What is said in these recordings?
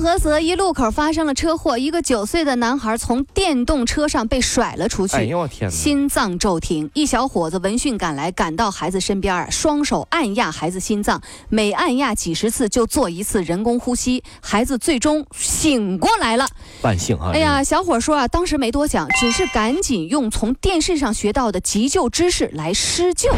菏泽一路口发生了车祸，一个九岁的男孩从电动车上被甩了出去，哎呦我天哪！心脏骤停。一小伙子闻讯赶来，赶到孩子身边儿，双手按压孩子心脏，每按压几十次就做一次人工呼吸，孩子最终醒过来了。万幸啊！哎呀，小伙说啊，当时没多想，只是赶紧用从电视上学到的急救知识来施救。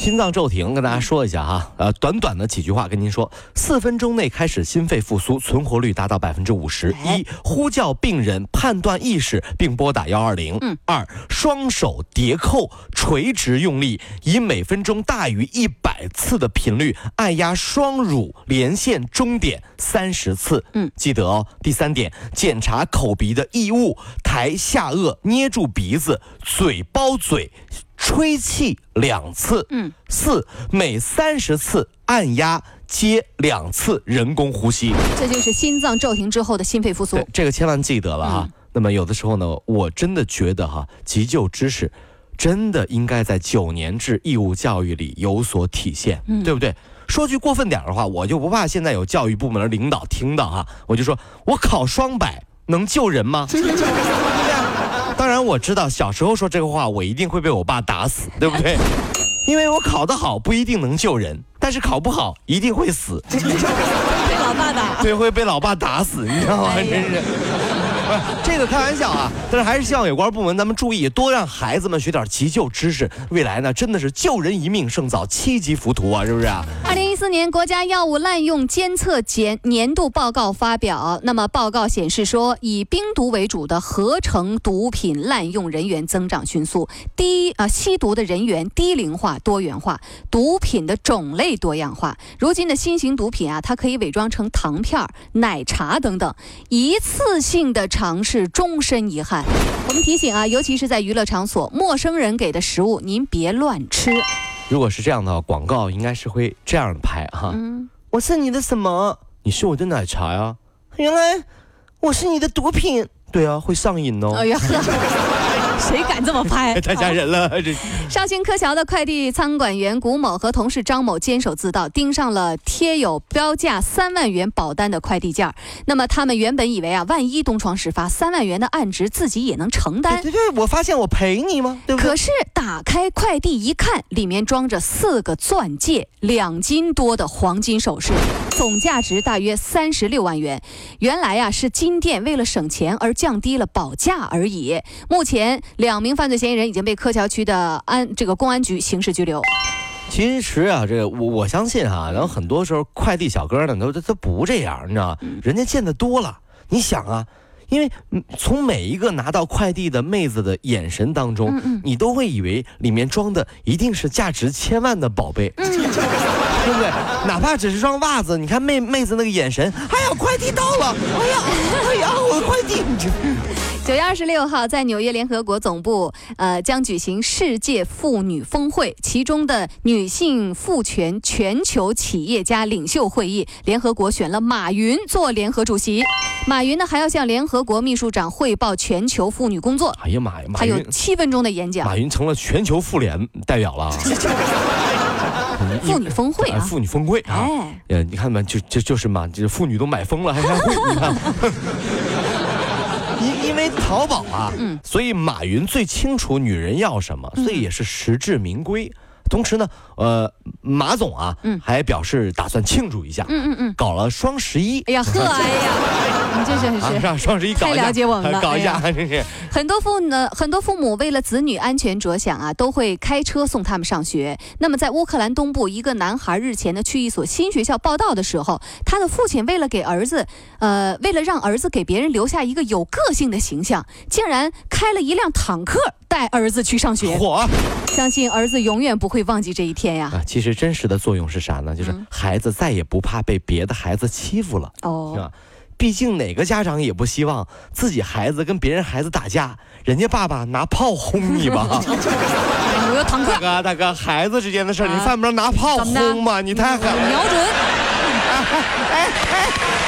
心脏骤停，跟大家说一下哈，呃，短短的几句话跟您说，四分钟内开始心肺复苏，存活率达到百分之五十。哎一，呼叫病人判断意识并拨打幺二零。嗯。二，双手叠扣，垂直用力，以每分钟大于一百次的频率按压双乳连线中点三十次。嗯记得哦。第三点，检查口鼻的异物，抬下颚，捏住鼻子，嘴包嘴。吹气两次，嗯，四每三十次按压接两次人工呼吸，这就是心脏骤停之后的心肺复苏。这个千万记得了哈。嗯那么有的时候呢，我真的觉得哈，急救知识真的应该在九年制义务教育里有所体现，嗯对不对？说句过分点的话，我就不怕现在有教育部门的领导听到哈，我就说我考双百能救人吗？对不对？当然我知道小时候说这个话，我一定会被我爸打死，对不对？因为我考得好不一定能救人，但是考不好一定会死，被老爸打。对，会被老爸打死，你知道吗？哎真是。不是这个开玩笑啊，但是还是希望有关部门咱们注意，多让孩子们学点急救知识，未来呢真的是救人一命胜造七级浮屠啊，是不是啊？二零一四年国家药物滥用监测检年度报告发表，那么报告显示说，以冰毒为主的合成毒品滥用人员增长迅速，低啊、吸毒的人员低龄化、多元化，毒品的种类多样化。如今的新型毒品啊，它可以伪装成糖片、奶茶等等，一次性的尝试，终身遗憾。我们提醒啊，尤其是在娱乐场所，陌生人给的食物您别乱吃。如果是这样的话，广告应该是会这样拍哈。嗯。我是你的什么？你是我的奶茶呀。原来我是你的毒品。对啊，会上瘾哦。哎呀呵，谁敢这么拍？太吓人了，这绍兴柯桥的快递仓管员古某和同事张某监守自盗，盯上了贴有标价三万元保单的快递件儿。那么他们原本以为啊，万一东窗事发，三万元的案值自己也能承担。对对，我发现我赔你吗？对不对？可是打开快递一看，里面装着四个钻戒、两斤多的黄金首饰，总价值大约三十六万元。原来啊，是金店为了省钱而降低了保价而已。目前，两名犯罪嫌疑人已经被柯桥区的安这个公安局刑事拘留。其实啊，这个我我相信啊、然后很多时候快递小哥呢，都都都不这样，你知道吗？人家见得多了。你想啊，因为嗯从每一个拿到快递的妹子的眼神当中，嗯嗯你都会以为里面装的一定是价值千万的宝贝，嗯 对不对？哪怕只是双袜子，你看妹妹子那个眼神，哎呀，快递到了，哎呀，哎呀，我的快递，九月二十六号，在纽约联合国总部，呃，将举行世界妇女峰会，其中的女性赋权全球企业家领袖会议，联合国选了马云做联合主席。马云呢，还要向联合国秘书长汇报全球妇女工作。哎呀妈呀，马他有云，七分钟的演讲马，云成了全球妇联代表了 啊，妇女峰会啊，哎妇女峰会啊。哎，呃，你看嘛，就就就是嘛，这妇女都买疯了，还开会，你看。因因为淘宝啊，嗯所以马云最清楚女人要什么，所以也是实至名归。同时呢，呃，马总啊，嗯还表示打算庆祝一下，嗯嗯嗯，搞了双十一。哎呀呵，哎呀，你这真啊，是。让双十一搞一下，太了解我们了搞一下，哎真是。很多父呢，很多父母为了子女安全着想啊，都会开车送他们上学。那么，在乌克兰东部，一个男孩日前呢去一所新学校报道的时候，他的父亲为了给儿子，呃，为了让儿子给别人留下一个有个性的形象，竟然开了一辆坦克带儿子去上学。火相信儿子永远不会忘记这一天呀。啊！其实真实的作用是啥呢？就是嗯孩子再也不怕被别的孩子欺负了，哦是哦，吧？毕竟哪个家长也不希望自己孩子跟别人孩子打架，人家爸爸拿炮轰你吧？大，哥，大哥，孩子之间的事儿，你犯不着拿炮轰嘛，你太狠了。瞄准。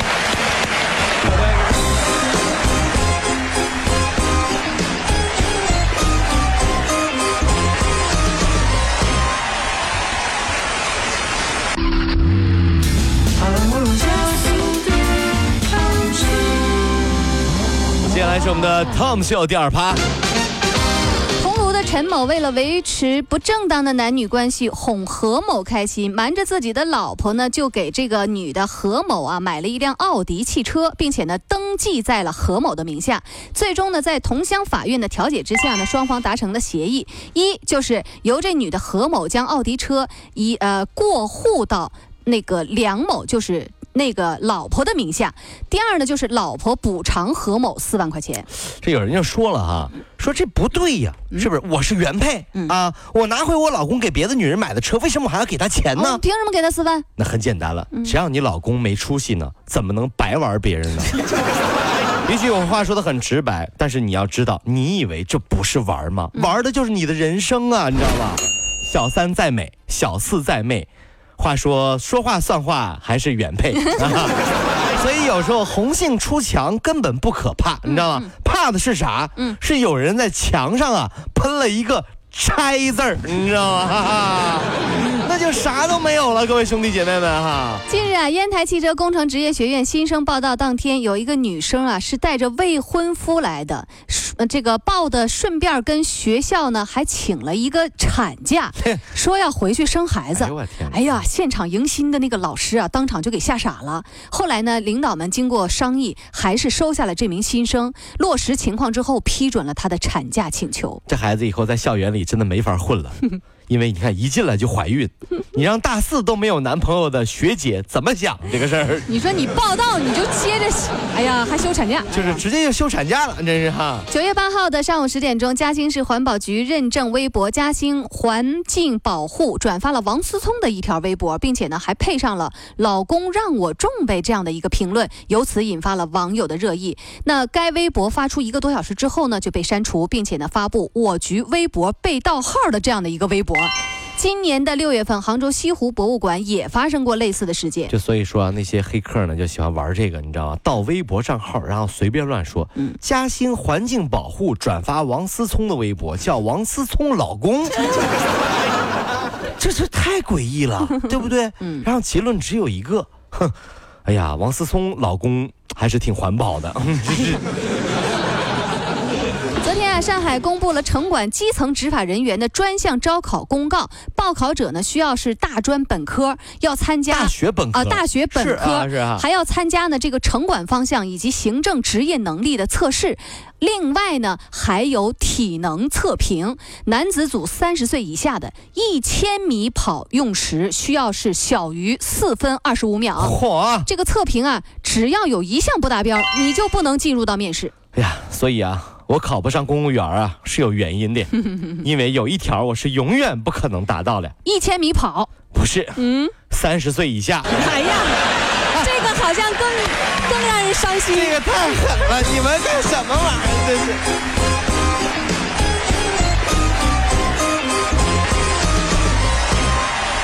是我们的 Tom 秀第二趴。桐庐的陈某为了维持不正当的男女关系，哄何某开心，瞒着自己的老婆呢，就给这个女的何某啊买了一辆奥迪汽车，并且呢登记在了何某的名下。最终呢，在桐乡法院的调解之下呢，双方达成了协议，一就是由这女的何某将奥迪车一呃过户到那个梁某，就是。那个老婆的名下，第二呢就是老婆补偿何某四万块钱。这有人就说了哈，说这不对呀，嗯是不是？我是原配啊，我拿回我老公给别的女人买的车，为什么我还要给他钱哦呢？凭什么给他四万？那很简单了，嗯谁让你老公没出息呢？怎么能白玩别人呢？一句我话说的很直白，但是你要知道，你以为这不是玩吗？嗯玩的就是你的人生啊，你知道吧？小三再美，小四再媚，话说说话算话还是原配啊。所以有时候红杏出墙根本不可怕，你知道吗？怕的是啥？嗯是有人在墙上啊喷了一个拆字儿，你知道吗？那就啥都没有了，各位兄弟姐妹们哈。近日啊，烟台汽车工程职业学院新生报道当天，有一个女生啊是带着未婚夫来的，是呃这个报的顺便跟学校呢还请了一个产假，说要回去生孩子哎我天哎呀，现场迎新的那个老师啊，当场就给吓傻了。后来呢，领导们经过商议，还是收下了这名新生。落实情况之后，批准了他的产假请求。这孩子以后在校园里真的没法混了，因为你看一进来就怀孕，你让大四都没有男朋友的学姐怎么想这个事儿？你说你报道你就接着，哎呀，还休产假，就是直接就休产假了，真是哈。九月八号的上午十点钟，嘉兴市环保局认证微博“嘉兴环境保护”转发了王思聪的一条微博，并且呢还配上了“老公让我种呗”这样的一个评论，由此引发了网友的热议。那该微博发出一个多小时之后呢就被删除，并且呢发布我局微博被盗号的这样的一个微博。今年的六月份，杭州西湖博物馆也发生过类似的事件。就所以说啊，那些黑客呢就喜欢玩这个，你知道吗？盗微博账号，然后随便乱说。嗯嘉兴环境保护转发王思聪的微博，叫王思聪老公。这这太诡异了，对不对？嗯然后结论只有一个，哼，哎呀，王思聪老公还是挺环保的，就 是昨天啊，上海公布了城管基层执法人员的专项招考公告，报考者呢需要是大专本科，要参加大学本科啊，大学本是科啊是啊还要参加呢这个城管方向以及行政职业能力的测试。另外呢，还有体能测评，男子组三十岁以下的，一千米跑用时需要是小于四分二十五秒。嚯！这个测评啊，只要有一项不达标，你就不能进入到面试。哎呀，所以啊，我考不上公务员啊是有原因的，因为有一条我是永远不可能达到的，一千米跑，不是嗯。三十岁以下。哎呀，这个好像更更让人伤心。这个太狠了！你们干什么玩意儿？这是。